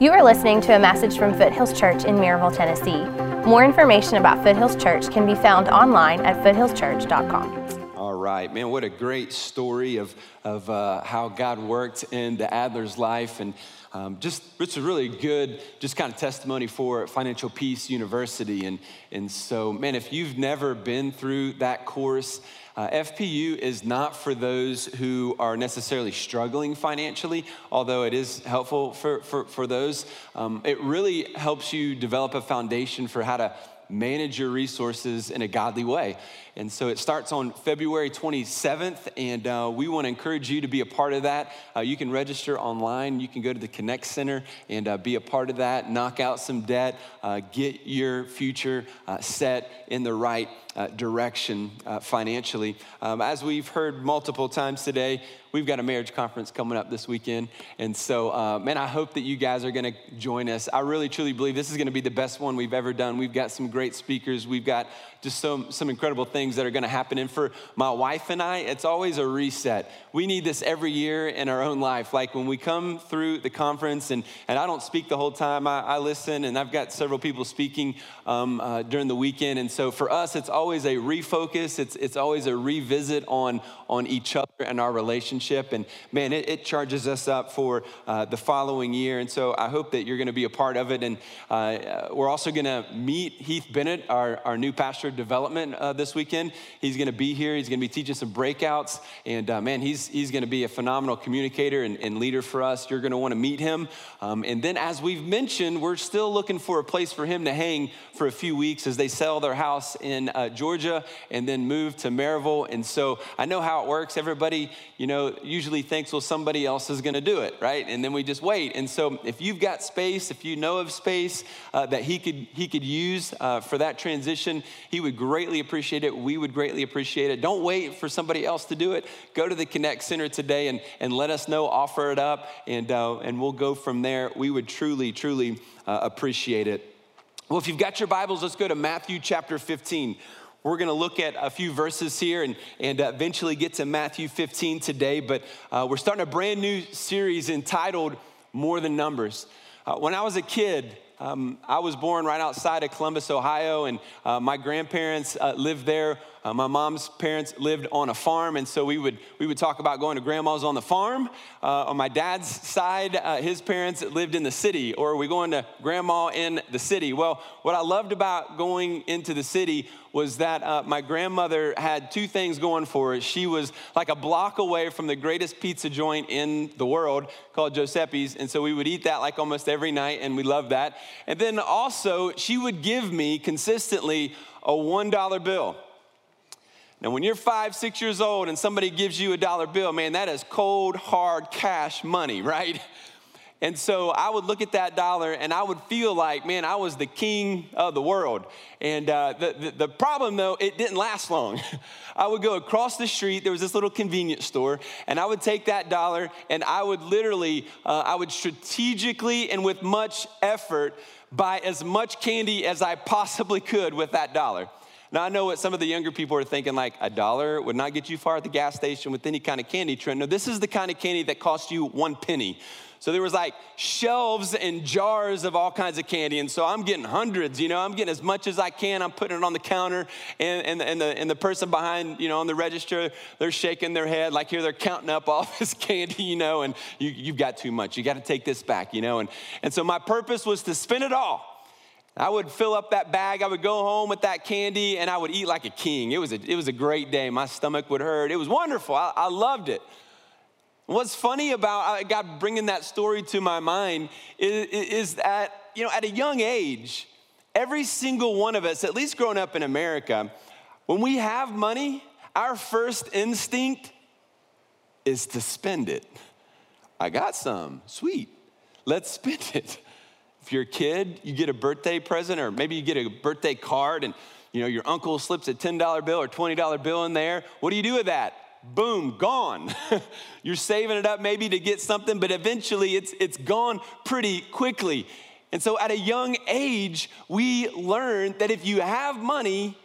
You are listening to a message from Foothills Church in Maryville, Tennessee. More information about Foothills Church can be found online at foothillschurch.com. All right, man, what a great story of, of uh, how God worked in the Adler's life. And um, just it's a really good, just kind of testimony for Financial Peace University. And, and so, man, if you've never been through that course, uh, FPU is not for those who are necessarily struggling financially, although it is helpful for, for, for those. Um, it really helps you develop a foundation for how to manage your resources in a godly way. And so it starts on February 27th, and uh, we want to encourage you to be a part of that. Uh, you can register online, you can go to the Connect Center and uh, be a part of that, knock out some debt, uh, get your future uh, set in the right uh, direction financially. Um, as we've heard multiple times today, we've got a marriage conference coming up this weekend. And so, uh, man, I hope that you guys are going to join us. I really, truly believe this is going to be the best one we've ever done. We've got some great speakers. We've got just some, some incredible things that are going to happen. And for my wife and I, it's always a reset. We need this every year in our own life. Like when we come through the conference, and, and I don't speak the whole time, I, I listen, and I've got several people speaking um, uh, during the weekend. And so for us, it's always a refocus, it's, it's always a revisit on, on each other and our relationship. And man, it, it charges us up for uh, the following year. And so I hope that you're going to be a part of it. And uh, we're also going to meet Heath Bennett, our, our new pastor of development uh, this weekend. He's going to be here. He's going to be teaching some breakouts. And uh, man, he's, he's going to be a phenomenal communicator and, and leader for us. You're going to want to meet him. Um, and then, as we've mentioned, we're still looking for a place for him to hang for a few weeks as they sell their house in uh, Georgia and then move to Maryville. And so I know how it works. Everybody, you know, usually thinks, well, somebody else is going to do it, right? And then we just wait. And so if you've got space, if you know of space uh, that he could he could use uh, for that transition, he would greatly appreciate it. We would greatly appreciate it. Don't wait for somebody else to do it. Go to the Connect Center today and, and let us know, offer it up, and, uh, and we'll go from there. We would truly, truly uh, appreciate it. Well, if you've got your Bibles, let's go to Matthew chapter 15. We're going to look at a few verses here and, and eventually get to Matthew 15 today, but uh, we're starting a brand new series entitled More Than Numbers. Uh, when I was a kid, um, I was born right outside of Columbus, Ohio, and uh, my grandparents uh, lived there. Uh, my mom's parents lived on a farm, and so we would, we would talk about going to grandma's on the farm. Uh, on my dad's side, uh, his parents lived in the city, or we going to grandma in the city? Well, what I loved about going into the city was that uh, my grandmother had two things going for her. She was like a block away from the greatest pizza joint in the world called Giuseppe's. And so we would eat that like almost every night, and we loved that. And then also, she would give me consistently a $1 bill. Now, when you're five, six years old and somebody gives you a dollar bill, man, that is cold, hard cash money, right? And so I would look at that dollar and I would feel like, man, I was the king of the world. And uh, the, the, the, problem, though, it didn't last long. I would go across the street, there was this little convenience store, and I would take that dollar and I would literally, uh, I would strategically and with much effort buy as much candy as I possibly could with that dollar. Now, I know what some of the younger people are thinking like a dollar would not get you far at the gas station with any kind of candy trend. No, this is the kind of candy that costs you one penny. So there was like shelves and jars of all kinds of candy. And so I'm getting hundreds, you know, I'm getting as much as I can. I'm putting it on the counter. And, and, and, the, and the person behind, you know, on the register, they're shaking their head like here they're counting up all this candy, you know, and you, you've got too much. You got to take this back, you know. And, and so my purpose was to spend it all. I would fill up that bag. I would go home with that candy and I would eat like a king. It was a, it was a great day. My stomach would hurt. It was wonderful. I, I loved it. What's funny about God bringing that story to my mind is, is that, you know, at a young age, every single one of us, at least growing up in America, when we have money, our first instinct is to spend it. I got some, sweet, let's spend it. If you're a kid, you get a birthday present, or maybe you get a birthday card, and you know your uncle slips a $10 bill or $20 bill in there. What do you do with that? boom, gone. You're saving it up maybe to get something, but eventually it's, it's gone pretty quickly. And so at a young age, we learn that if you have money,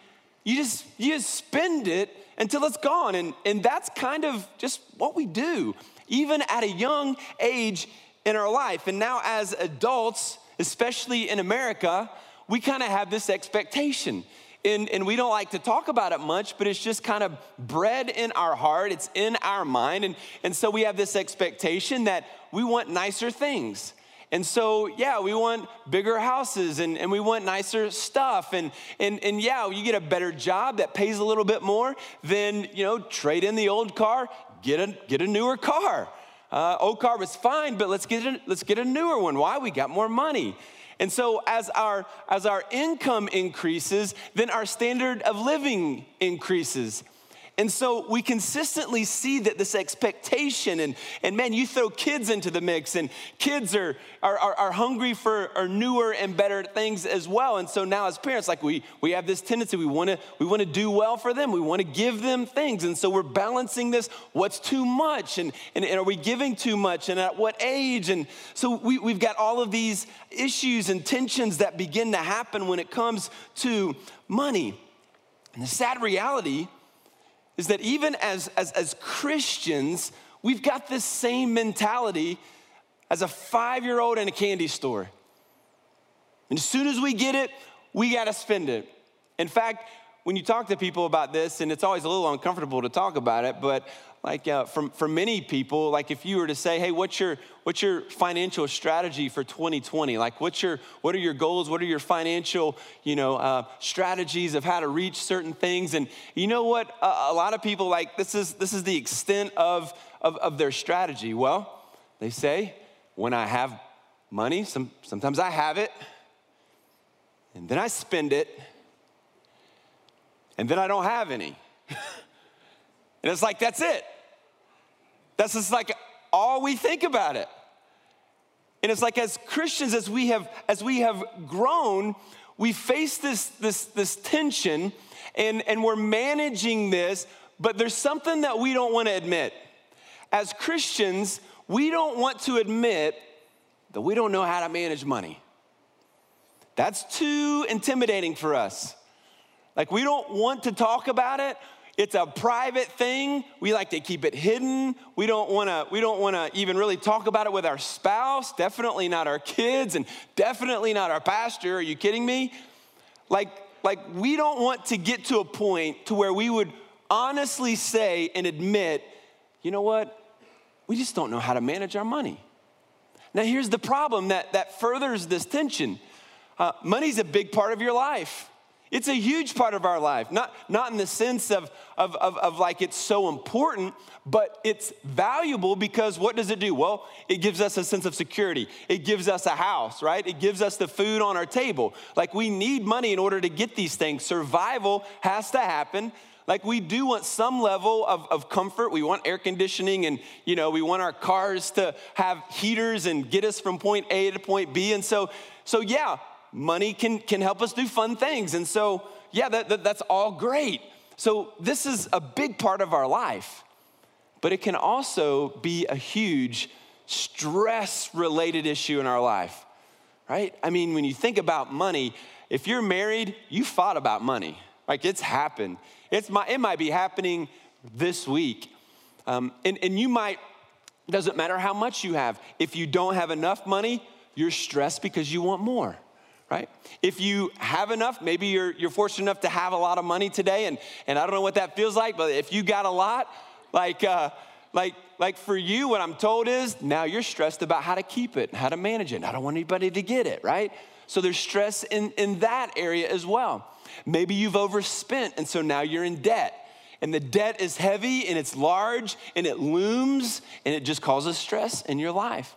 you just, you just spend it until it's gone. And, and that's kind of just what we do. Even at a young age, in our life. And now, as adults, especially in America, we kind of have this expectation. And, and we don't like to talk about it much, but it's just kind of bred in our heart, it's in our mind. And, and so we have this expectation that we want nicer things. And so, yeah, we want bigger houses and, and we want nicer stuff. And, and, and yeah, you get a better job that pays a little bit more, then, you know, trade in the old car, get a, get a newer car. Uh, old car was fine, but let's get, a, let's get a newer one. Why? We got more money. And so as our as our income increases, then our standard of living increases. And so we consistently see that this expectation, and, and man, you throw kids into the mix, and kids are, are, are, are hungry for are newer and better things as well. And so now, as parents, like we, we have this tendency, we wanna, we wanna do well for them, we wanna give them things. And so we're balancing this what's too much, and, and, and are we giving too much, and at what age? And so we, we've got all of these issues and tensions that begin to happen when it comes to money. And the sad reality is that even as, as, as Christians, we've got this same mentality as a five year old in a candy store. And as soon as we get it, we got to spend it. In fact, when you talk to people about this, and it's always a little uncomfortable to talk about it, but like uh, for, for many people, like if you were to say, hey, what's your, what's your financial strategy for 2020? Like what's your, what are your goals? What are your financial, you know, uh, strategies of how to reach certain things? And you know what? A, a lot of people like, this is, this is the extent of, of, of their strategy. Well, they say, when I have money, some, sometimes I have it, and then I spend it, and then I don't have any. and it's like, that's it. That's just like all we think about it. And it's like as Christians, as we have, as we have grown, we face this, this, this tension and, and we're managing this, but there's something that we don't want to admit. As Christians, we don't want to admit that we don't know how to manage money. That's too intimidating for us. Like, we don't want to talk about it. It's a private thing. We like to keep it hidden. We don't want to we don't want to even really talk about it with our spouse, definitely not our kids and definitely not our pastor. Are you kidding me? Like like we don't want to get to a point to where we would honestly say and admit, you know what? We just don't know how to manage our money. Now here's the problem that that furthers this tension. Uh, money's a big part of your life. It's a huge part of our life, not, not in the sense of, of, of, of, like it's so important, but it's valuable because what does it do? Well, it gives us a sense of security. It gives us a house, right? It gives us the food on our table. Like we need money in order to get these things. Survival has to happen. Like we do want some level of, of comfort. We want air conditioning and, you know, we want our cars to have heaters and get us from point A to point B. And so, so yeah, money can, can help us do fun things. And so, yeah, that, that, that's all great. So, this is a big part of our life, but it can also be a huge stress related issue in our life, right? I mean, when you think about money, if you're married, you fought about money. Like it's happened. It's my, it might be happening this week. Um, and, and you might, doesn't matter how much you have, if you don't have enough money, you're stressed because you want more right? If you have enough, maybe you're, you're fortunate enough to have a lot of money today, and, and I don't know what that feels like, but if you got a lot, like, uh, like, like for you, what I'm told is now you're stressed about how to keep it, and how to manage it. I don't want anybody to get it, right? So there's stress in, in that area as well. Maybe you've overspent, and so now you're in debt. And the debt is heavy and it's large and it looms and it just causes stress in your life.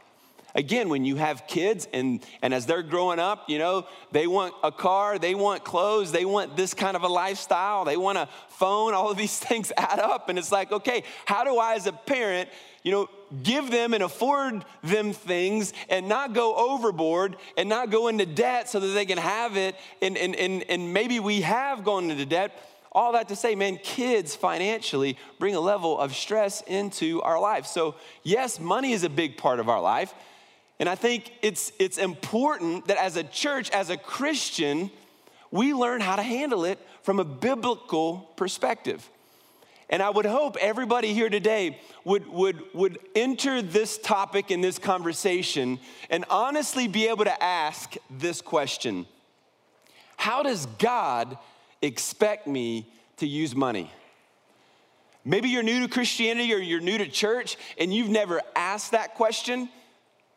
Again, when you have kids and, and as they're growing up, you know, they want a car, they want clothes, they want this kind of a lifestyle, they want a phone, all of these things add up. And it's like, okay, how do I as a parent, you know, give them and afford them things and not go overboard and not go into debt so that they can have it? And, and, and, and maybe we have gone into debt. All that to say, man, kids financially bring a level of stress into our life. So, yes, money is a big part of our life. And I think it's, it's important that as a church, as a Christian, we learn how to handle it from a biblical perspective. And I would hope everybody here today would, would, would enter this topic in this conversation and honestly be able to ask this question How does God expect me to use money? Maybe you're new to Christianity or you're new to church and you've never asked that question.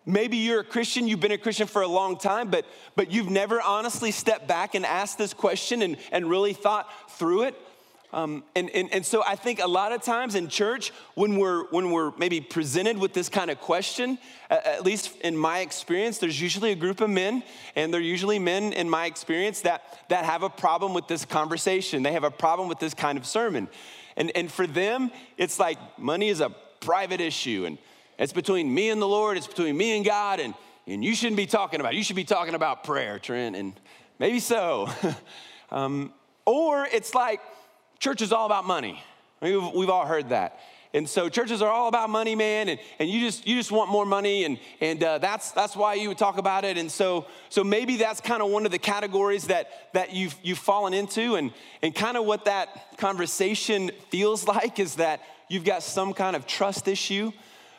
Maybe you're a Christian, you've been a Christian for a long time, but, but you've never honestly stepped back and asked this question and, and really thought through it. Um, and, and, and so I think a lot of times in church, when we're, when we're maybe presented with this kind of question, at least in my experience, there's usually a group of men, and they're usually men in my experience that, that have a problem with this conversation. They have a problem with this kind of sermon. And, and for them, it's like money is a private issue, and it's between me and the Lord, it's between me and God, and, and you shouldn't be talking about it. You should be talking about prayer, Trent, and maybe so. um, or it's like church is all about money. We've, we've all heard that. And so churches are all about money, man, and, and you just you just want more money, and and uh, that's that's why you would talk about it. And so so maybe that's kind of one of the categories that that you've you've fallen into, and and kind of what that conversation feels like is that you've got some kind of trust issue.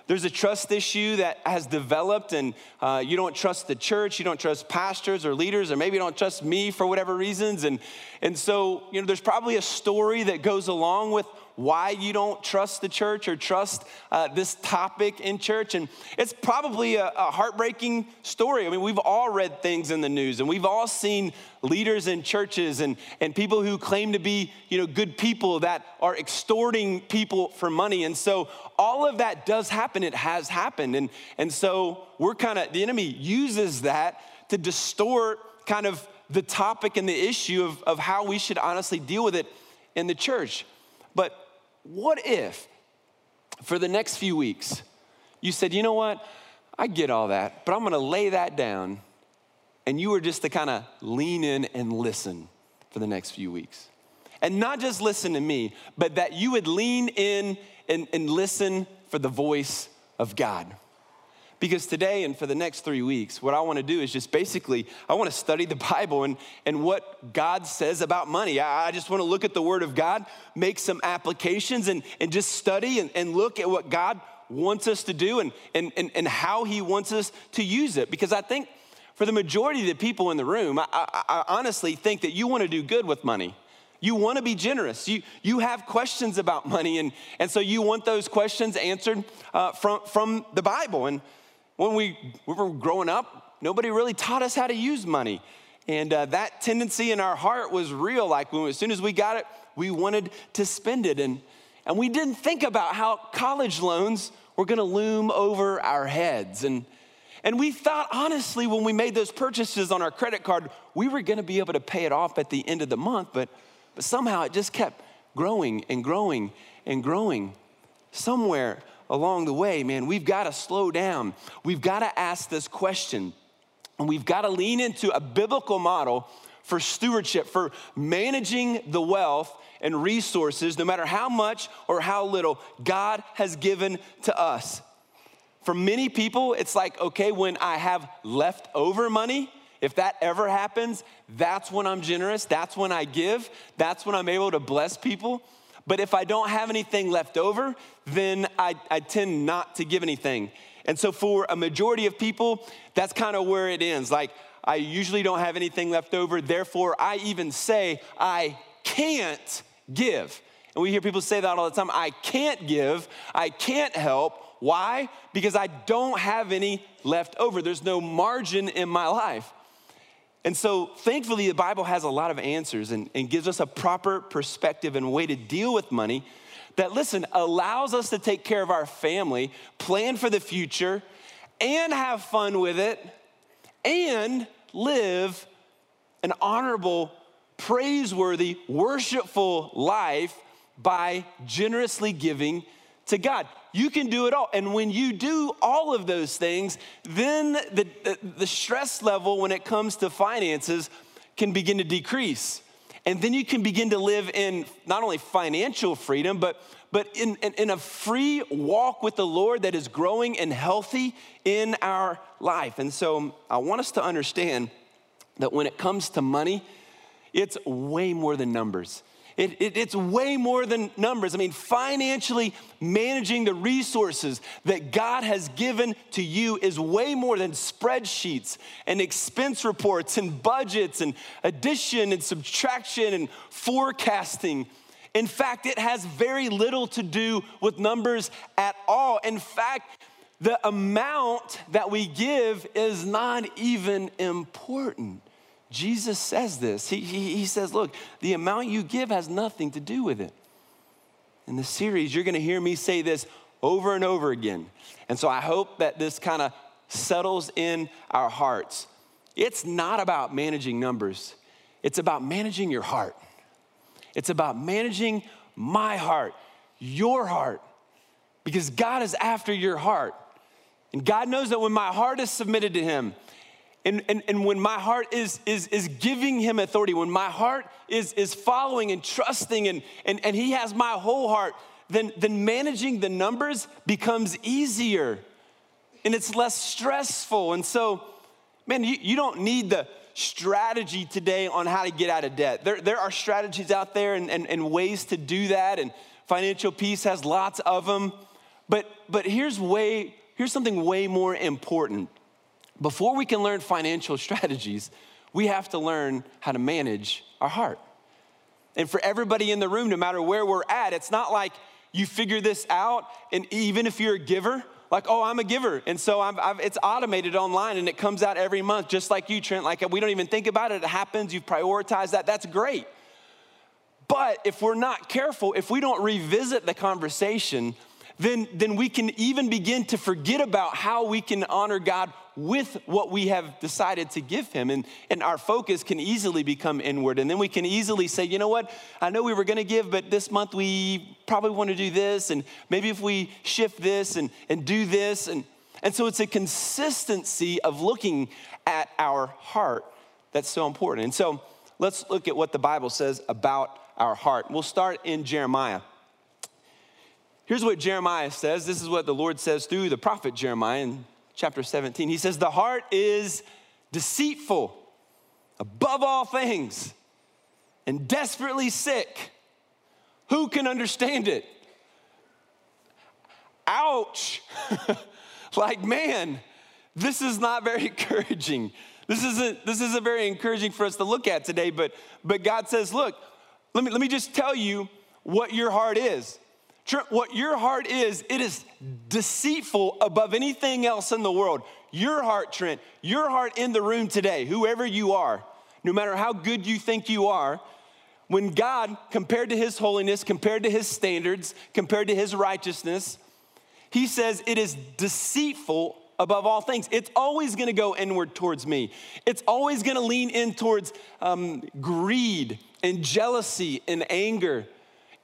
There's a trust issue that has developed, and uh, you don't trust the church, you don't trust pastors or leaders, or maybe you don't trust me for whatever reasons. And, and so, you know, there's probably a story that goes along with why you don't trust the church or trust uh, this topic in church. And it's probably a, a, heartbreaking story. I mean, we've all read things in the news and we've all seen leaders in churches and, and people who claim to be, you know, good people that are extorting people for money. And so all of that does happen. It has happened. And, and so we're kind of, the enemy uses that to distort kind of the topic and the issue of, of how we should honestly deal with it in the church. But what if for the next few weeks you said, you know what, I get all that, but I'm gonna lay that down, and you were just to kind of lean in and listen for the next few weeks? And not just listen to me, but that you would lean in and, and listen for the voice of God. Because today and for the next three weeks, what I want to do is just basically, I want to study the Bible and, and what God says about money. I, I just want to look at the Word of God, make some applications, and, and just study and, and look at what God wants us to do and, and, and, and how He wants us to use it. Because I think for the majority of the people in the room, I, I, I honestly think that you want to do good with money. You want to be generous. You, you have questions about money, and, and so you want those questions answered uh, from, from the Bible. And when we, we were growing up, nobody really taught us how to use money. And uh, that tendency in our heart was real. Like when, as soon as we got it, we wanted to spend it. And, and we didn't think about how college loans were to loom over our heads. And, and we thought, honestly, when we made those purchases on our credit card, we were to be able to pay it off at the end of the month. But, but somehow it just kept growing and growing and growing. Somewhere along the way, man, we've got to slow down. We've got to ask this question, and we've got to lean into a biblical model for stewardship, for managing the wealth and resources, no matter how much or how little God has given to us. For many people, it's like, okay, when I have leftover money, if that ever happens, that's when I'm generous, that's when I give, that's when I'm able to bless people. But if I don't have anything left over, then I, I tend not to give anything. And so for a majority of people, that's kind of where it ends. Like, I usually don't have anything left over, therefore, I even say I can't give. And we hear people say that all the time I can't give, I can't help. Why? Because I don't have any left over. There's no margin in my life. And so, thankfully, the Bible has a lot of answers and, and gives us a proper perspective and way to deal with money that, listen, allows us to take care of our family, plan for the future, and have fun with it, and live an honorable, praiseworthy, worshipful life by generously giving to God. You can do it all. And when you do all of those things, then the, the, the, stress level when it comes to finances can begin to decrease. And then you can begin to live in not only financial freedom, but, but in, in, in a free walk with the Lord that is growing and healthy in our life. And so um, I want us to understand that when it comes to money, it's way more than numbers. It, it, it's way more than numbers. I mean, financially managing the resources that God has given to you is way more than spreadsheets and expense reports and budgets and addition and subtraction and forecasting. In fact, it has very little to do with numbers at all. In fact, the amount that we give is not even important. Jesus says this. He, he, he, says, Look, the amount you give has nothing to do with it. In the series, you're gonna hear me say this over and over again. And so I hope that this kind of settles in our hearts. It's not about managing numbers, it's about managing your heart. It's about managing my heart, your heart, because God is after your heart. And God knows that when my heart is submitted to Him, and, and, and when my heart is, is, is giving him authority, when my heart is, is following and trusting and, and, and he has my whole heart, then, then managing the numbers becomes easier and it's less stressful. And so, man, you, you don't need the strategy today on how to get out of debt. There, there are strategies out there and, and, and ways to do that, and financial peace has lots of them. But, but here's, way, here's something way more important before we can learn financial strategies, we have to learn how to manage our heart. And for everybody in the room, no matter where we're at, it's not like you figure this out, and even if you're a giver, like, oh, I'm a giver. And so I've, I've, it's automated online and it comes out every month, just like you, Trent. Like, we don't even think about it. It happens. You've prioritized that. That's great. But if we're not careful, if we don't revisit the conversation, then, then we can even begin to forget about how we can honor God with what we have decided to give him. And, and our focus can easily become inward. And then we can easily say, you know what? I know we were going to give, but this month we probably want to do this. And maybe if we shift this and, and do this. And, and so it's a consistency of looking at our heart that's so important. And so let's look at what the Bible says about our heart. We'll start in Jeremiah. Here's what Jeremiah says. This is what the Lord says through the prophet Jeremiah in chapter 17. He says, The heart is deceitful above all things and desperately sick. Who can understand it? Ouch. like, man, this is not very encouraging. This isn't, this isn't very encouraging for us to look at today, but, but God says, look, let me, let me just tell you what your heart is. What your heart is, it is deceitful above anything else in the world. Your heart, Trent, your heart in the room today, whoever you are, no matter how good you think you are, when God, compared to his holiness, compared to his standards, compared to his righteousness, he says it is deceitful above all things. It's always gonna go inward towards me. It's always gonna lean in towards um, greed and jealousy and anger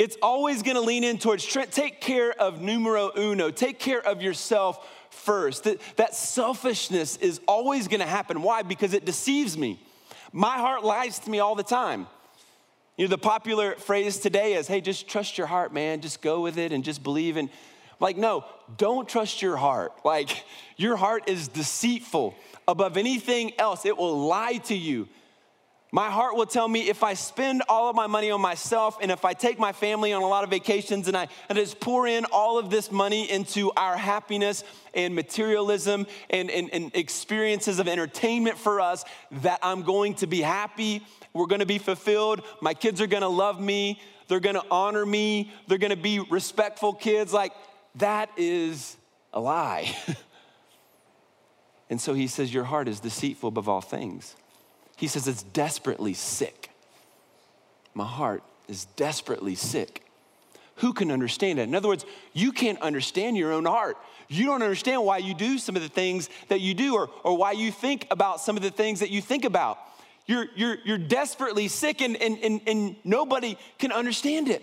it's always gonna lean in towards take care of numero uno, take care of yourself first. That, that selfishness is always gonna happen. Why? Because it deceives me. My heart lies to me all the time. You know, the popular phrase today is, hey, just trust your heart, man. Just go with it and just believe in. Like, no, don't trust your heart. Like, your heart is deceitful above anything else, it will lie to you. My heart will tell me if I spend all of my money on myself and if I take my family on a lot of vacations and I and just pour in all of this money into our happiness and materialism and, and, and experiences of entertainment for us, that I'm going to be happy, we're gonna be fulfilled, my kids are gonna love me, they're gonna honor me, they're gonna be respectful kids. Like, that is a lie. and so he says, Your heart is deceitful above all things. He says it's desperately sick. My heart is desperately sick. Who can understand it? In other words, you can't understand your own heart. You don't understand why you do some of the things that you do or, or why you think about some of the things that you think about. You're, you're, you're desperately sick and, and, and, and nobody can understand it.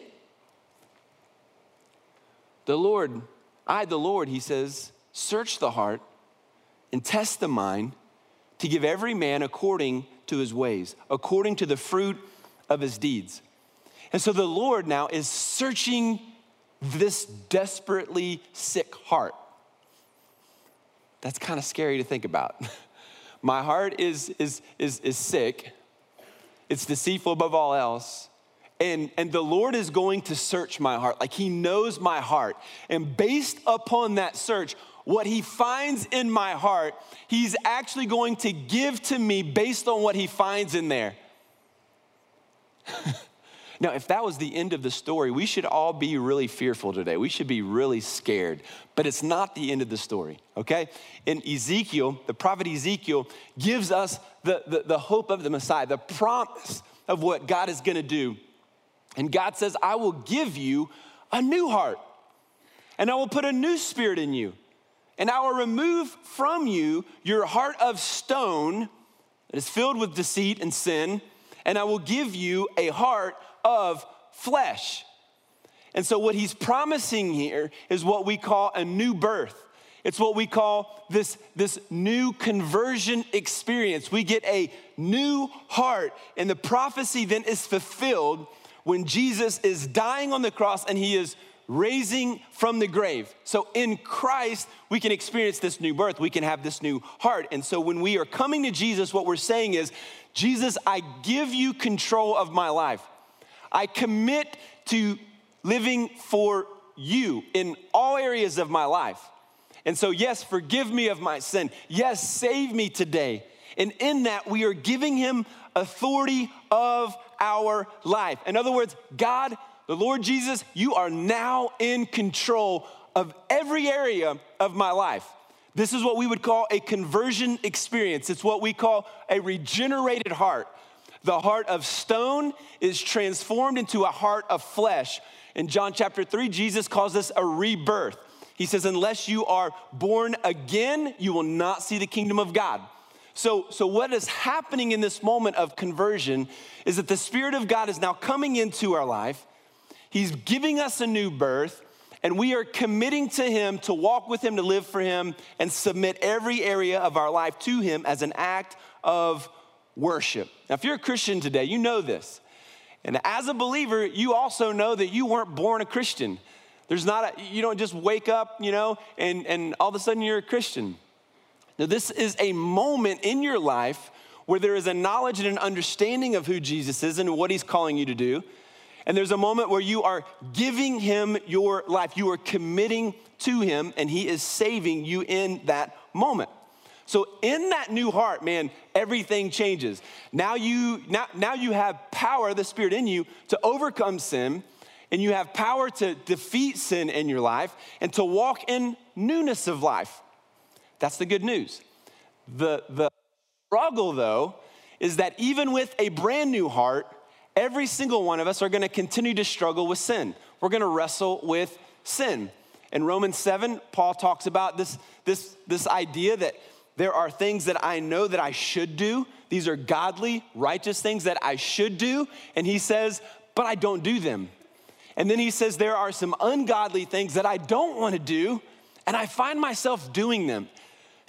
The Lord, I, the Lord, he says, search the heart and test the mind to give every man according to his ways, according to the fruit of his deeds. And so the Lord now is searching this desperately sick heart. That's kind of scary to think about. My heart is, is, is, is sick, it's deceitful above all else, and, and the Lord is going to search my heart. Like he knows my heart. And based upon that search, what he finds in my heart, he's actually going to give to me based on what he finds in there. now, if that was the end of the story, we should all be really fearful today. We should be really scared. But it's not the end of the story, okay? In Ezekiel, the prophet Ezekiel gives us the, the, the hope of the Messiah, the promise of what God is gonna do and God says, I will give you a new heart, and I will put a new spirit in you, and I will remove from you your heart of stone that is filled with deceit and sin, and I will give you a heart of flesh. And so, what he's promising here is what we call a new birth. It's what we call this, this new conversion experience. We get a new heart, and the prophecy then is fulfilled when Jesus is dying on the cross and he is raising from the grave. So in Christ, we can experience this new birth. We can have this new heart. And so when we are coming to Jesus, what we're saying is, Jesus, I give you control of my life. I commit to living for you in all areas of my life. And so, yes, forgive me of my sin. Yes, save me today. And in that, we are giving him authority of our life. In other words, God, the Lord Jesus, you are now in control of every area of my life. This is what we would call a conversion experience. It's what we call a regenerated heart. The heart of stone is transformed into a heart of flesh. In John chapter 3, Jesus calls this a rebirth. He says, Unless you are born again, you will not see the kingdom of God. So, so what is happening in this moment of conversion is that the Spirit of God is now coming into our life. He's giving us a new birth, and we are committing to Him to walk with Him, to live for Him, and submit every area of our life to Him as an act of worship. Now, if you're a Christian today, you know this. And as a believer, you also know that you weren't born a Christian. There's not a, you don't just wake up, you know, and, and all of a sudden you're a Christian. Now, this is a moment in your life where there is a knowledge and an understanding of who Jesus is and what he's calling you to do. And there's a moment where you are giving him your life. You are committing to him, and he is saving you in that moment. So in that new heart, man, everything changes. Now you now, now you have power, the spirit in you, to overcome sin, and you have power to defeat sin in your life and to walk in newness of life. That's the good news. The, the struggle, though, is that even with a brand new heart, every single one of us are gonna continue to struggle with sin. We're gonna wrestle with sin. In Romans 7, Paul talks about this, this, this idea that there are things that I know that I should do. These are godly, righteous things that I should do. And he says, but I don't do them. And then he says, there are some ungodly things that I don't wanna do, and I find myself doing them.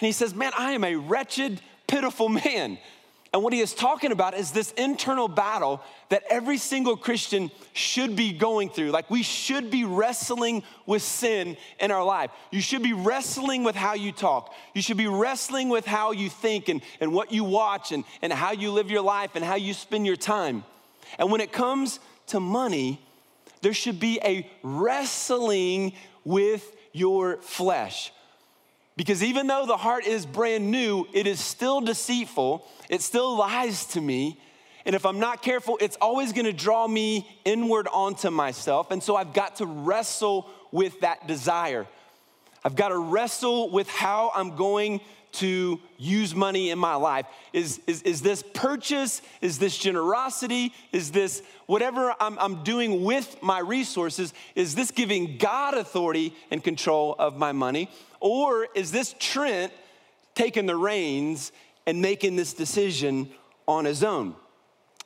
And he says, Man, I am a wretched, pitiful man. And what he is talking about is this internal battle that every single Christian should be going through. Like we should be wrestling with sin in our life. You should be wrestling with how you talk. You should be wrestling with how you think and, and what you watch and, and how you live your life and how you spend your time. And when it comes to money, there should be a wrestling with your flesh. Because even though the heart is brand new, it is still deceitful. It still lies to me. And if I'm not careful, it's always gonna draw me inward onto myself. And so I've got to wrestle with that desire. I've got to wrestle with how I'm going to use money in my life. Is, is, is this purchase? Is this generosity? Is this whatever I'm, I'm doing with my resources? Is this giving God authority and control of my money? Or is this Trent taking the reins and making this decision on his own?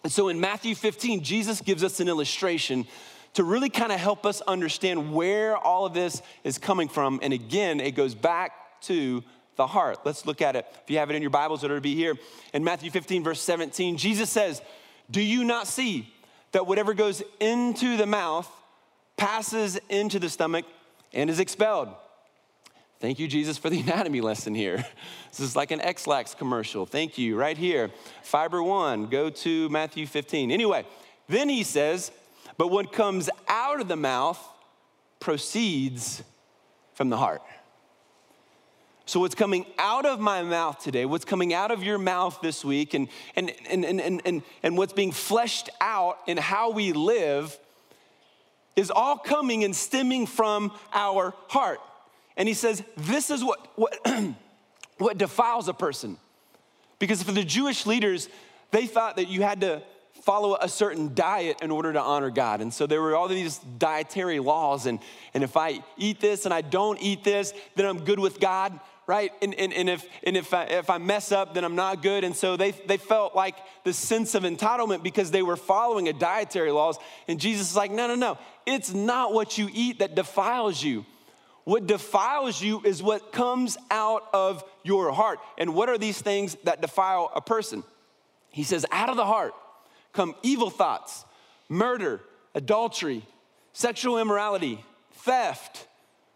And so in Matthew 15, Jesus gives us an illustration to really kind of help us understand where all of this is coming from. And again, it goes back to the heart. Let's look at it. If you have it in your Bibles, it'll be here. In Matthew 15, verse 17, Jesus says, Do you not see that whatever goes into the mouth passes into the stomach and is expelled? Thank you, Jesus, for the anatomy lesson here. This is like an Ex-Lax commercial. Thank you, right here. Fiber one, go to Matthew 15. Anyway, then he says, but what comes out of the mouth proceeds from the heart. So, what's coming out of my mouth today, what's coming out of your mouth this week, and, and, and, and, and, and, what's being fleshed out in how we live is all coming and stemming from our heart. And he says, This is what, what, what defiles a person. Because for the Jewish leaders, they thought that you had to follow a certain diet in order to honor God. And so there were all these dietary laws. And, and if I eat this and I don't eat this, then I'm good with God right? And, and, and, if, and if, I, if I mess up, then I'm not good. And so they, they felt like the sense of entitlement because they were following a dietary laws. And Jesus is like, no, no, no. It's not what you eat that defiles you. What defiles you is what comes out of your heart. And what are these things that defile a person? He says, out of the heart come evil thoughts, murder, adultery, sexual immorality, theft,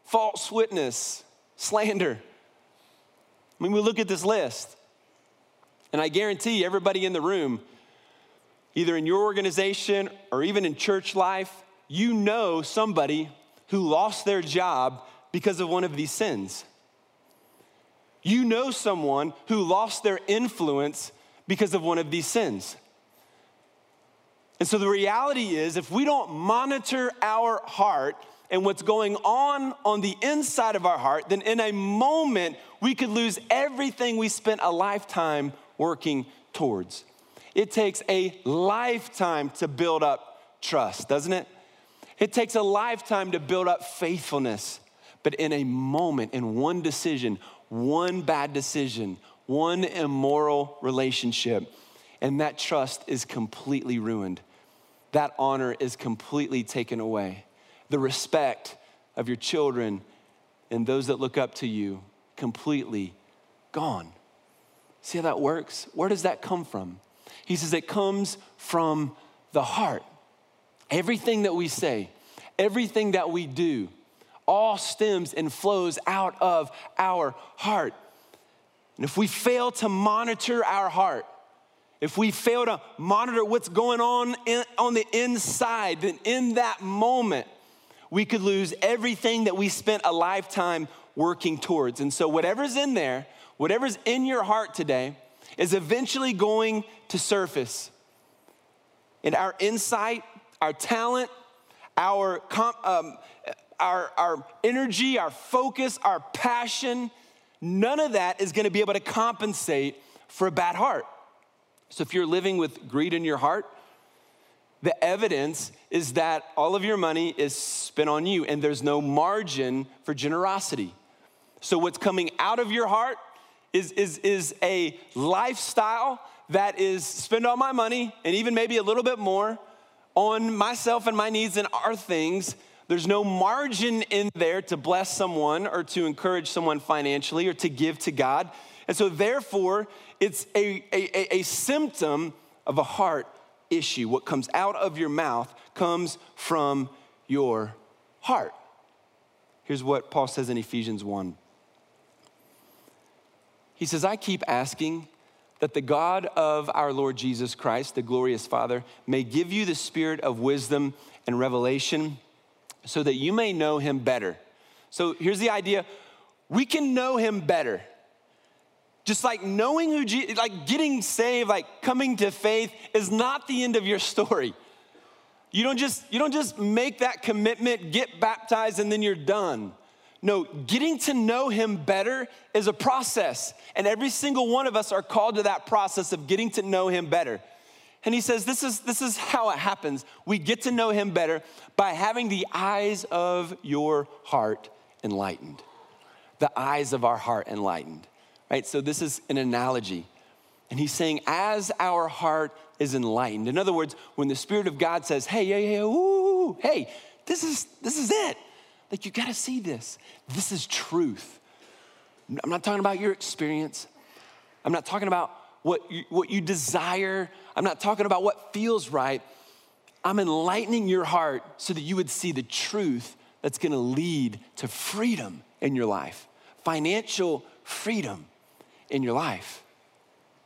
false witness, slander. I mean, we look at this list, and I guarantee everybody in the room, either in your organization or even in church life, you know somebody who lost their job because of one of these sins. You know someone who lost their influence because of one of these sins. And so the reality is, if we don't monitor our heart, and what's going on on the inside of our heart, then in a moment we could lose everything we spent a lifetime working towards. It takes a lifetime to build up trust, doesn't it? It takes a lifetime to build up faithfulness. But in a moment, in one decision, one bad decision, one immoral relationship, and that trust is completely ruined. That honor is completely taken away the respect of your children and those that look up to you completely gone. See how that works? Where does that come from? He says it comes from the heart. Everything that we say, everything that we do, all stems and flows out of our heart. And if we fail to monitor our heart, if we fail to monitor what's going on in, on the inside, then in that moment, we could lose everything that we spent a lifetime working towards. And so, whatever's in there, whatever's in your heart today, is eventually going to surface. And our insight, our talent, our, um, our, our energy, our focus, our passion, none of that is gonna be able to compensate for a bad heart. So, if you're living with greed in your heart, the evidence is that all of your money is spent on you and there's no margin for generosity. So, what's coming out of your heart is, is, is a lifestyle that is spend all my money and even maybe a little bit more on myself and my needs and our things. There's no margin in there to bless someone or to encourage someone financially or to give to God. And so, therefore, it's a, a, a symptom of a heart issue. What comes out of your mouth comes from your heart. Here's what Paul says in Ephesians 1. He says, I keep asking that the God of our Lord Jesus Christ, the glorious Father, may give you the spirit of wisdom and revelation so that you may know him better. So here's the idea we can know him better. Just like knowing who, Jesus, like getting saved, like coming to faith is not the end of your story. You don't just you don't just make that commitment, get baptized and then you're done. No, getting to know him better is a process. And every single one of us are called to that process of getting to know him better. And he says, this is, this is how it happens. We get to know him better by having the eyes of your heart enlightened. The eyes of our heart enlightened right? So this is an analogy. And he's saying, as our heart is enlightened. In other words, when the Spirit of God says, hey, hey, hey, ooh, hey, this is, this is it. Like, you gotta see this. This is truth. I'm not talking about your experience. I'm not talking about what you, what you desire. I'm not talking about what feels right. I'm enlightening your heart so that you would see the truth that's gonna lead to freedom in your life, financial freedom in your life,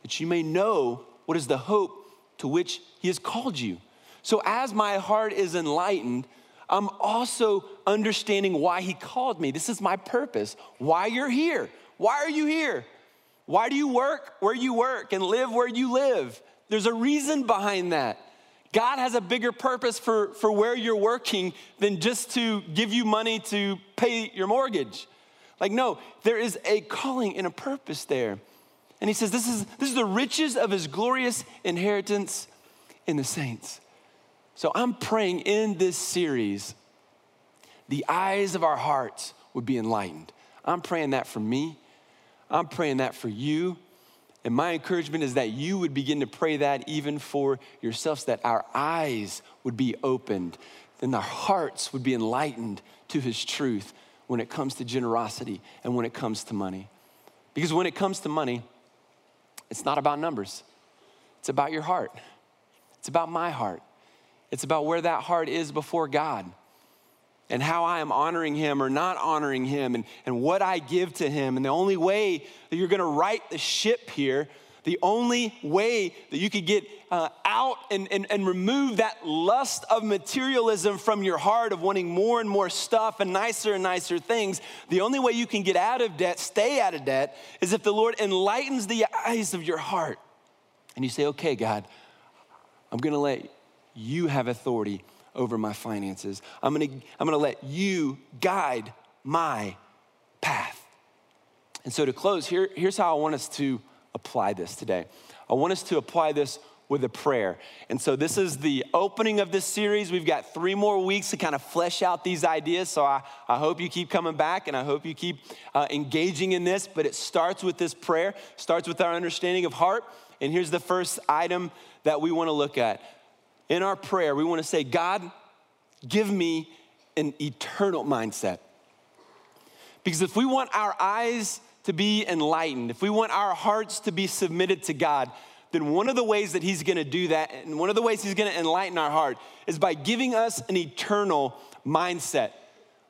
that you may know what is the hope to which He has called you. So as my heart is enlightened, I'm also understanding why he called me. This is my purpose. Why you're here. Why are you here? Why do you work where you work and live where you live? There's a reason behind that. God has a bigger purpose for, for where you're working than just to give you money to pay your mortgage. Like, no, there is a calling and a purpose there. And he says, This is, this is the riches of his glorious inheritance in the saints. So I'm praying in this series, the eyes of our hearts would be enlightened. I'm praying that for me. I'm praying that for you. And my encouragement is that you would begin to pray that even for yourselves, that our eyes would be opened, and our hearts would be enlightened to his truth when it comes to generosity and when it comes to money. Because when it comes to money, it's not about numbers, it's about your heart, it's about my heart, it's about where that heart is before God and how I am honoring him or not honoring him and, and what I give to him. And the only way that you're gonna right the ship here, the only way that you could get uh, out and, and, and remove that lust of materialism from your heart of wanting more and more stuff and nicer and nicer things, the only way you can get out of debt, stay out of debt, is if the Lord enlightens the eyes of your heart. And you say, okay, God, I'm gonna let you have authority over my finances. I'm gonna, I'm gonna let you guide my path. And so to close, here, here's how I want us to apply this today. I want us to apply this with a prayer. And so this is the opening of this series. We've got three more weeks to kind of flesh out these ideas. So I, I hope you keep coming back and I hope you keep uh, engaging in this. But it starts with this prayer, starts with our understanding of heart. And here's the first item that we want to look at in our prayer, we want to say, God, give me an eternal mindset. Because if we want our eyes to be enlightened, if we want our hearts to be submitted to God, then one of the ways that He's gonna do that, and one of the ways He's gonna enlighten our heart, is by giving us an eternal mindset.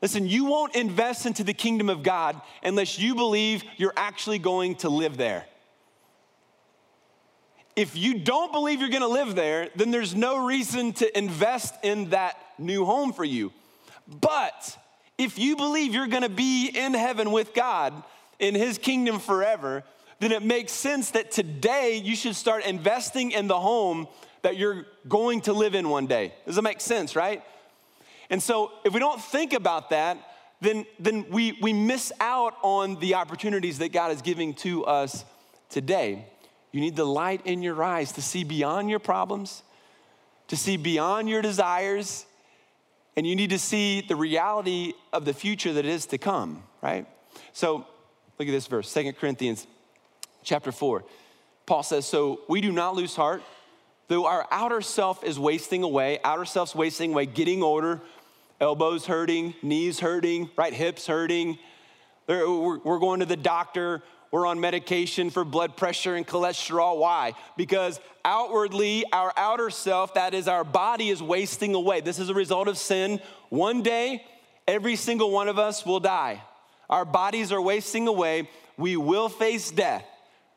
Listen, you won't invest into the kingdom of God unless you believe you're actually going to live there if you don't believe you're gonna live there, then there's no reason to invest in that new home for you. But if you believe you're gonna be in heaven with God in His kingdom forever, then it makes sense that today you should start investing in the home that you're going to live in one day. Does that make sense, right? And so if we don't think about that, then, then we, we miss out on the opportunities that God is giving to us today. You need the light in your eyes to see beyond your problems, to see beyond your desires, and you need to see the reality of the future that is to come, right? So look at this verse, Second Corinthians chapter 4. Paul says, So we do not lose heart, though our outer self is wasting away, outer self's wasting away, getting older, elbows hurting, knees hurting, right? Hips hurting. We're going to the doctor. We're on medication for blood pressure and cholesterol. Why? Because outwardly, our outer self, that is our body, is wasting away. This is a result of sin. One day, every single one of us will die. Our bodies are wasting away. We will face death.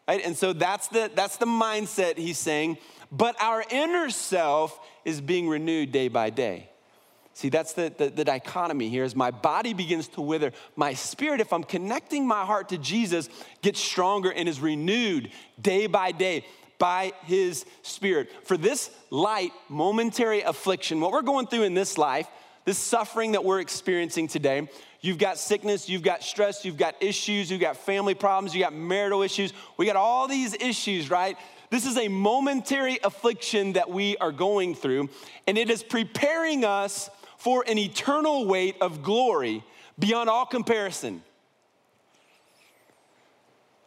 Right? And so that's the, that's the mindset he's saying. But our inner self is being renewed day by day. See, that's the, the, the, dichotomy here is my body begins to wither, my spirit, if I'm connecting my heart to Jesus, gets stronger and is renewed day by day by his spirit. For this light, momentary affliction, what we're going through in this life, this suffering that we're experiencing today, you've got sickness, you've got stress, you've got issues, you've got family problems, you got marital issues. We got all these issues, right? This is a momentary affliction that we are going through, and it is preparing us for an eternal weight of glory beyond all comparison.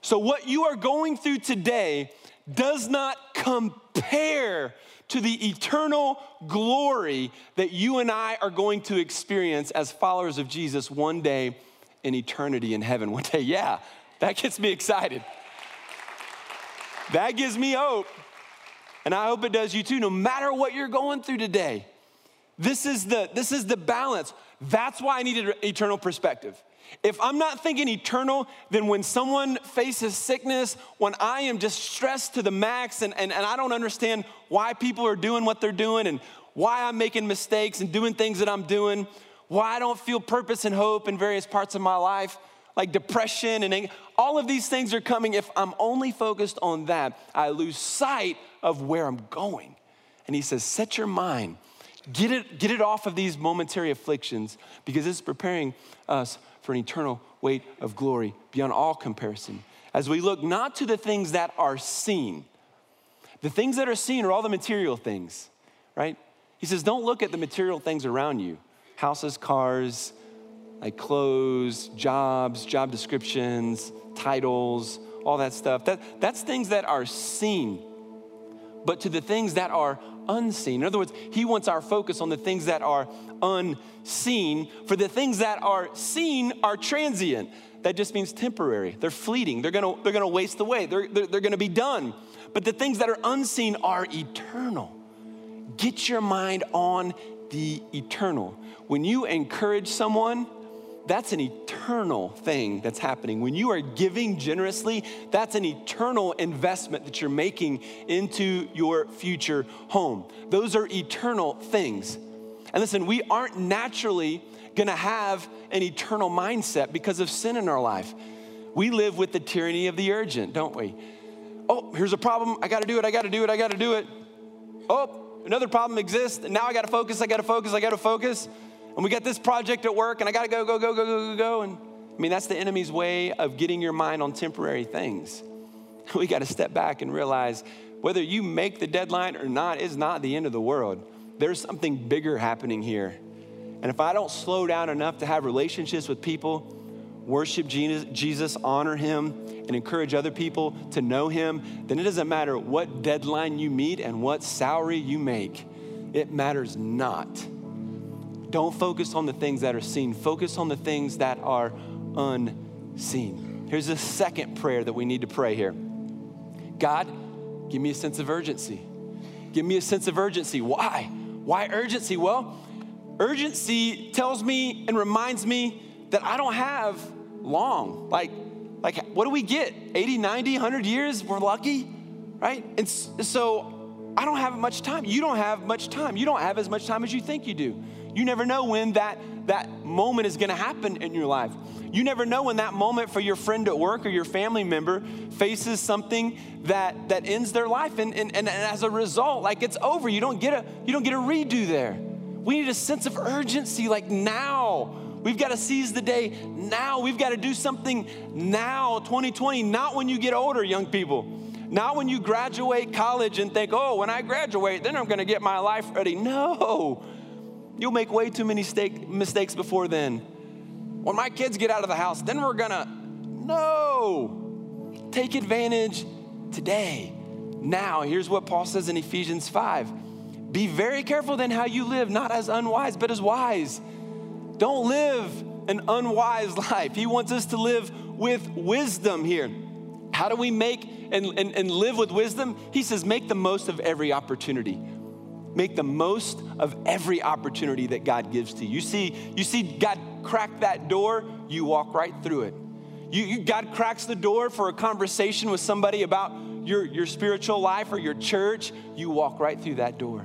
So, what you are going through today does not compare to the eternal glory that you and I are going to experience as followers of Jesus one day in eternity in heaven. One day, yeah, that gets me excited. That gives me hope. And I hope it does you too, no matter what you're going through today. This is the, this is the balance. That's why I needed eternal perspective. If I'm not thinking eternal, then when someone faces sickness, when I am just stressed to the max and, and, and I don't understand why people are doing what they're doing and why I'm making mistakes and doing things that I'm doing, why I don't feel purpose and hope in various parts of my life, like depression and all of these things are coming. If I'm only focused on that, I lose sight of where I'm going. And he says, Set your mind, get it, get it off of these momentary afflictions because it's preparing us for an eternal weight of glory beyond all comparison. As we look not to the things that are seen, the things that are seen are all the material things, right? He says, don't look at the material things around you houses, cars, like clothes, jobs, job descriptions, titles, all that stuff. That, that's things that are seen. But to the things that are unseen. In other words, he wants our focus on the things that are unseen. For the things that are seen are transient. That just means temporary. They're fleeting. They're gonna, they're gonna waste away. They're, they're, they're gonna be done. But the things that are unseen are eternal. Get your mind on the eternal. When you encourage someone, that's an eternal thing that's happening. When you are giving generously, that's an eternal investment that you're making into your future home. Those are eternal things. And listen, we aren't naturally gonna have an eternal mindset because of sin in our life. We live with the tyranny of the urgent, don't we? Oh, here's a problem. I gotta do it, I gotta do it, I gotta do it. Oh, another problem exists. And now I gotta focus, I gotta focus, I gotta focus and we got this project at work, and I got to go, go, go, go, go, go, go. And I mean, that's the enemy's way of getting your mind on temporary things. We got to step back and realize whether you make the deadline or not is not the end of the world. There's something bigger happening here. And if I don't slow down enough to have relationships with people, worship Jesus, honor him, and encourage other people to know him, then it doesn't matter what deadline you meet and what salary you make. It matters not don't focus on the things that are seen, focus on the things that are unseen. Here's a second prayer that we need to pray here God, give me a sense of urgency. Give me a sense of urgency. Why? Why urgency? Well, urgency tells me and reminds me that I don't have long. Like, like what do we get? 80, 90, 100 years? We're lucky, right? And so I don't have much time. You don't have much time. You don't have as much time as you think you do. You never know when that, that moment is gonna happen in your life. You never know when that moment for your friend at work or your family member faces something that, that ends their life. And, and, and as a result, like it's over. You don't, get a, you don't get a redo there. We need a sense of urgency, like now. We've got to seize the day now. We've got to do something now, 2020, not when you get older, young people. Not when you graduate college and think, oh, when I graduate, then I'm going to get my life ready. No. You'll make way too many stake, mistakes before then. When my kids get out of the house, then we're gonna. No! Take advantage today. Now, here's what Paul says in Ephesians 5 Be very careful then how you live, not as unwise, but as wise. Don't live an unwise life. He wants us to live with wisdom here. How do we make and, and, and live with wisdom? He says, make the most of every opportunity. Make the most of every opportunity that God gives to you. You see, you see God crack that door, you walk right through it. You, you, God cracks the door for a conversation with somebody about your, your spiritual life or your church, you walk right through that door.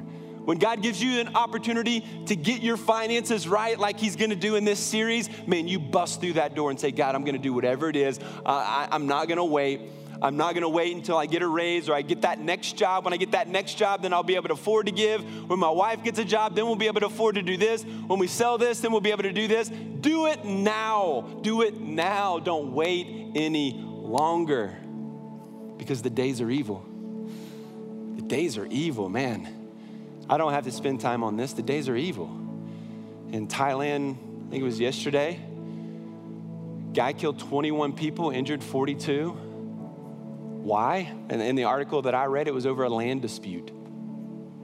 When God gives you an opportunity to get your finances right, like He's gonna do in this series, man, you bust through that door and say, God, I'm gonna do whatever it is. Uh, I, I'm not gonna wait. I'm not gonna wait until I get a raise or I get that next job. When I get that next job, then I'll be able to afford to give. When my wife gets a job, then we'll be able to afford to do this. When we sell this, then we'll be able to do this. Do it now. Do it now. Don't wait any longer because the days are evil. The days are evil, man. I don't have to spend time on this. The days are evil. In Thailand, I think it was yesterday, guy killed 21 people, injured 42. Why? And in the article that I read, it was over a land dispute.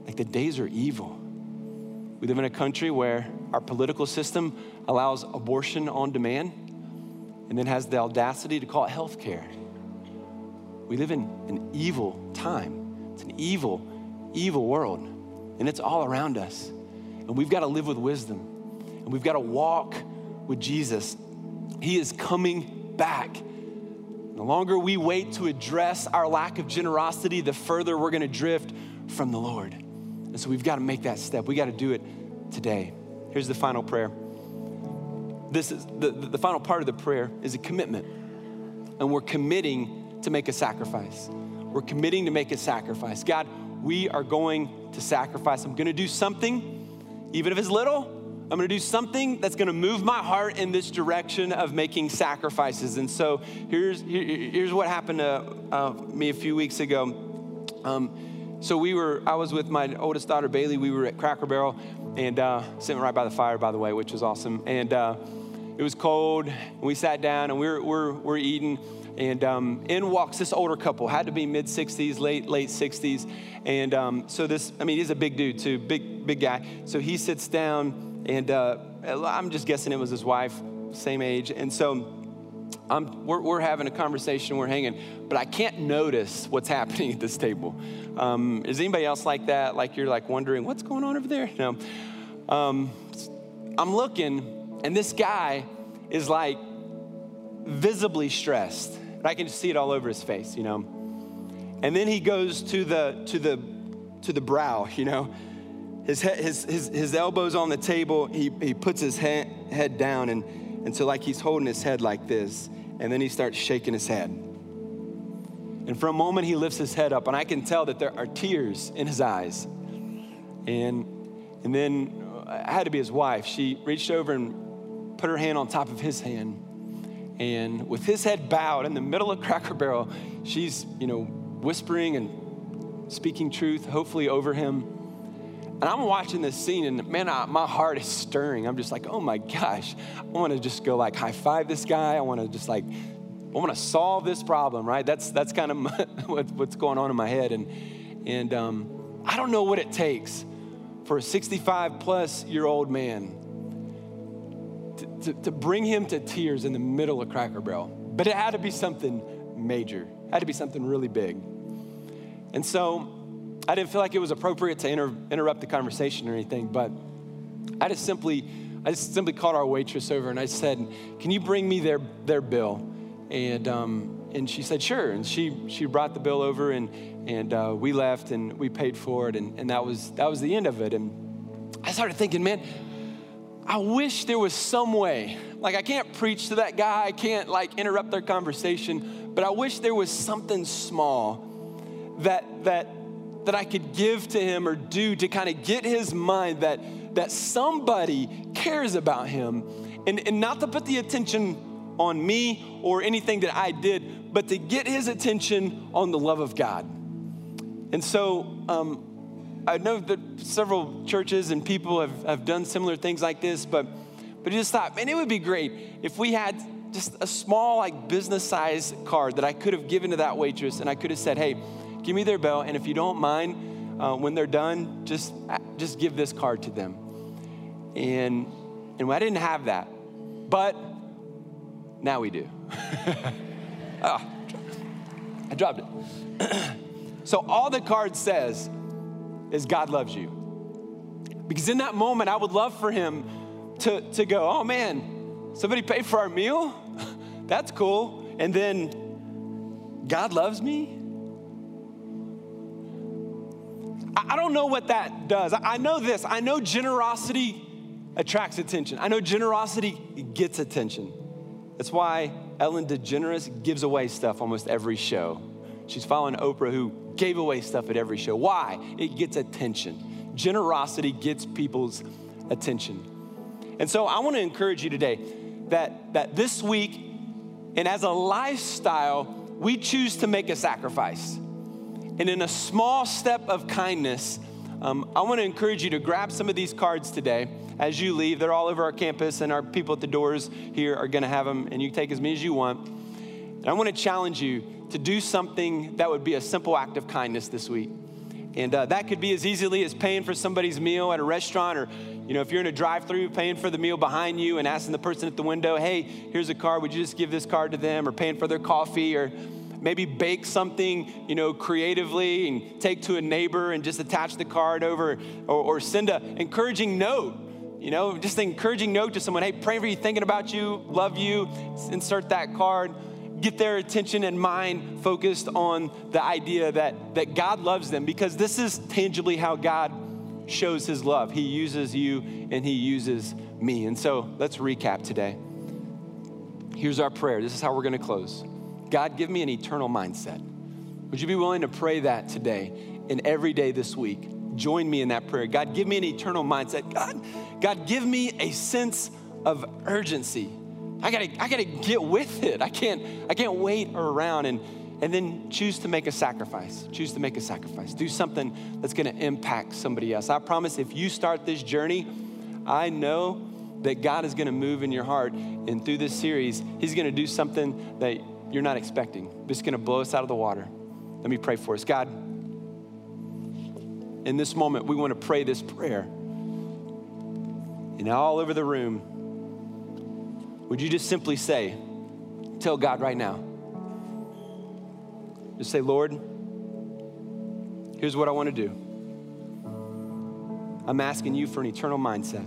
Like the days are evil. We live in a country where our political system allows abortion on demand and then has the audacity to call it health care. We live in an evil time. It's an evil, evil world. And it's all around us. And we've got to live with wisdom. And we've got to walk with Jesus. He is coming back. The longer we wait to address our lack of generosity, the further we're going to drift from the Lord. And so we've got to make that step. We got to do it today. Here's the final prayer. This is the, the final part of the prayer is a commitment. And we're committing to make a sacrifice. We're committing to make a sacrifice. God, we are going to sacrifice. I'm going to do something, even if it's little. I'm to do something that's to move my heart in this direction of making sacrifices. And so here's, here, here's what happened to uh, me a few weeks ago. Um, so we were, I was with my oldest daughter Bailey. We were at Cracker Barrel and uh, sitting right by the fire, by the way, which was awesome. And uh, it was cold. We sat down and we we're, we're, we're eating. And um, in walks this older couple, had to be mid 60s, late late 60s. And um, so this, I mean, he's a big dude too, big big guy. So he sits down, and uh, I'm just guessing it was his wife, same age. And so I'm, we're, we're, having a conversation, we're hanging, but I can't notice what's happening at this table. Um, is anybody else like that? Like you're like wondering what's going on over there? No. Um, I'm looking, and this guy is like visibly stressed. I can see it all over his face, you know. And then he goes to the to the to the brow, you know. His head, his, his, his elbows on the table. He, he puts his head, head down, and, and so like he's holding his head like this. And then he starts shaking his head. And for a moment, he lifts his head up, and I can tell that there are tears in his eyes. And, and then uh, it had to be his wife. She reached over and put her hand on top of his hand and with his head bowed in the middle of Cracker Barrel, she's, you know, whispering and speaking truth, hopefully over him. And I'm watching this scene, and man, I, my heart is stirring. I'm just like, oh my gosh, I want to just go like high five this guy. I want to just like, I want to solve this problem, right? That's that's kind of my, what's going on in my head, and and um, I don't know what it takes for a 65 plus year old man to, to bring him to tears in the middle of Cracker Barrel. But it had to be something major, it had to be something really big. And so I didn't feel like it was appropriate to inter- interrupt the conversation or anything, but I just simply, I just simply called our waitress over and I said, "Can you bring me their their bill?" And um, and she said, "Sure." And she she brought the bill over and and uh, we left and we paid for it and and that was that was the end of it. And I started thinking, man, I wish there was some way. Like, I can't preach to that guy, I can't like interrupt their conversation, but I wish there was something small that, that, that I could give to him or do to kind of get his mind that, that somebody cares about him. And, and not to put the attention on me or anything that I did, but to get his attention on the love of God. And so, um, I know that several churches and people have, have done similar things like this, but but just thought, man, it would be great if we had just a small, like business size card that I could have given to that waitress, and I could have said, hey, give me their bell. and if you don't mind, uh, when they're done, just just give this card to them. And and I didn't have that, but now we do. oh, I dropped it. so all the card says is God loves you. Because in that moment, I would love for him to, to go, oh man, somebody paid for our meal? That's cool. And then, God loves me? I don't know what that does. I know this. I know generosity attracts attention. I know generosity gets attention. That's why Ellen DeGeneres gives away stuff almost every show. She's following Oprah, who gave away stuff at every show. Why? It gets attention. Generosity gets people's attention. And so I want to encourage you today that, that this week, and as a lifestyle, we choose to make a sacrifice. And in a small step of kindness, um, I want to encourage you to grab some of these cards today as you leave. They're all over our campus, and our people at the doors here are going to have them, and you take as many as you want. And I want to challenge you to do something that would be a simple act of kindness this week. And uh, that could be as easily as paying for somebody's meal at a restaurant, or you know, if you're in a drive-through, paying for the meal behind you and asking the person at the window, "Hey, here's a card. Would you just give this card to them?" Or paying for their coffee, or maybe bake something, you know, creatively and take to a neighbor and just attach the card over, or, or send an encouraging note. You know, just an encouraging note to someone. Hey, praying for you, thinking about you, love you. Insert that card get their attention and mind focused on the idea that, that God loves them because this is tangibly how God shows his love. He uses you and he uses me. And so let's recap today. Here's our prayer. This is how we're going to close. God, give me an eternal mindset. Would you be willing to pray that today and every day this week? Join me in that prayer. God, give me an eternal mindset. God, God, give me a sense of urgency. I gotta, I gotta get with it. I can't, I can't wait around and and then choose to make a sacrifice. Choose to make a sacrifice. Do something that's gonna impact somebody else. I promise if you start this journey, I know that God is gonna move in your heart. And through this series, He's gonna do something that you're not expecting. It's gonna blow us out of the water. Let me pray for us. God, in this moment, we wanna pray this prayer. And all over the room, would you just simply say, tell God right now, just say, Lord, here's what I want to do. I'm asking you for an eternal mindset.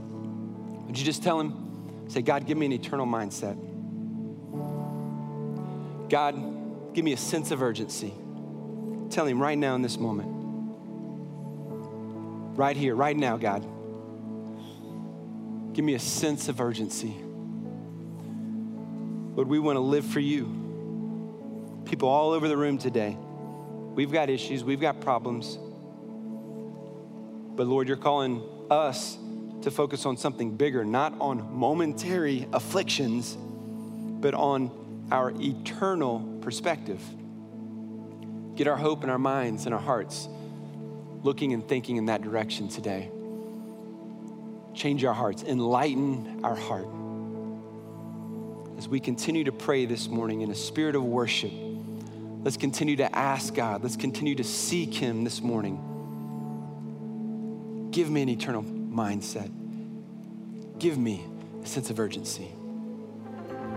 Would you just tell him, say, God, give me an eternal mindset? God, give me a sense of urgency. Tell him right now in this moment. Right here, right now, God. Give me a sense of urgency. Lord, we want to live for you people all over the room today. We've got issues, we've got problems. But Lord, you're calling us to focus on something bigger, not on momentary afflictions, but on our eternal perspective. Get our hope in our minds and our hearts looking and thinking in that direction today. Change our hearts, enlighten our heart. As we continue to pray this morning in a spirit of worship, Let's continue to ask God. Let's continue to seek Him this morning. Give me an eternal mindset. Give me a sense of urgency.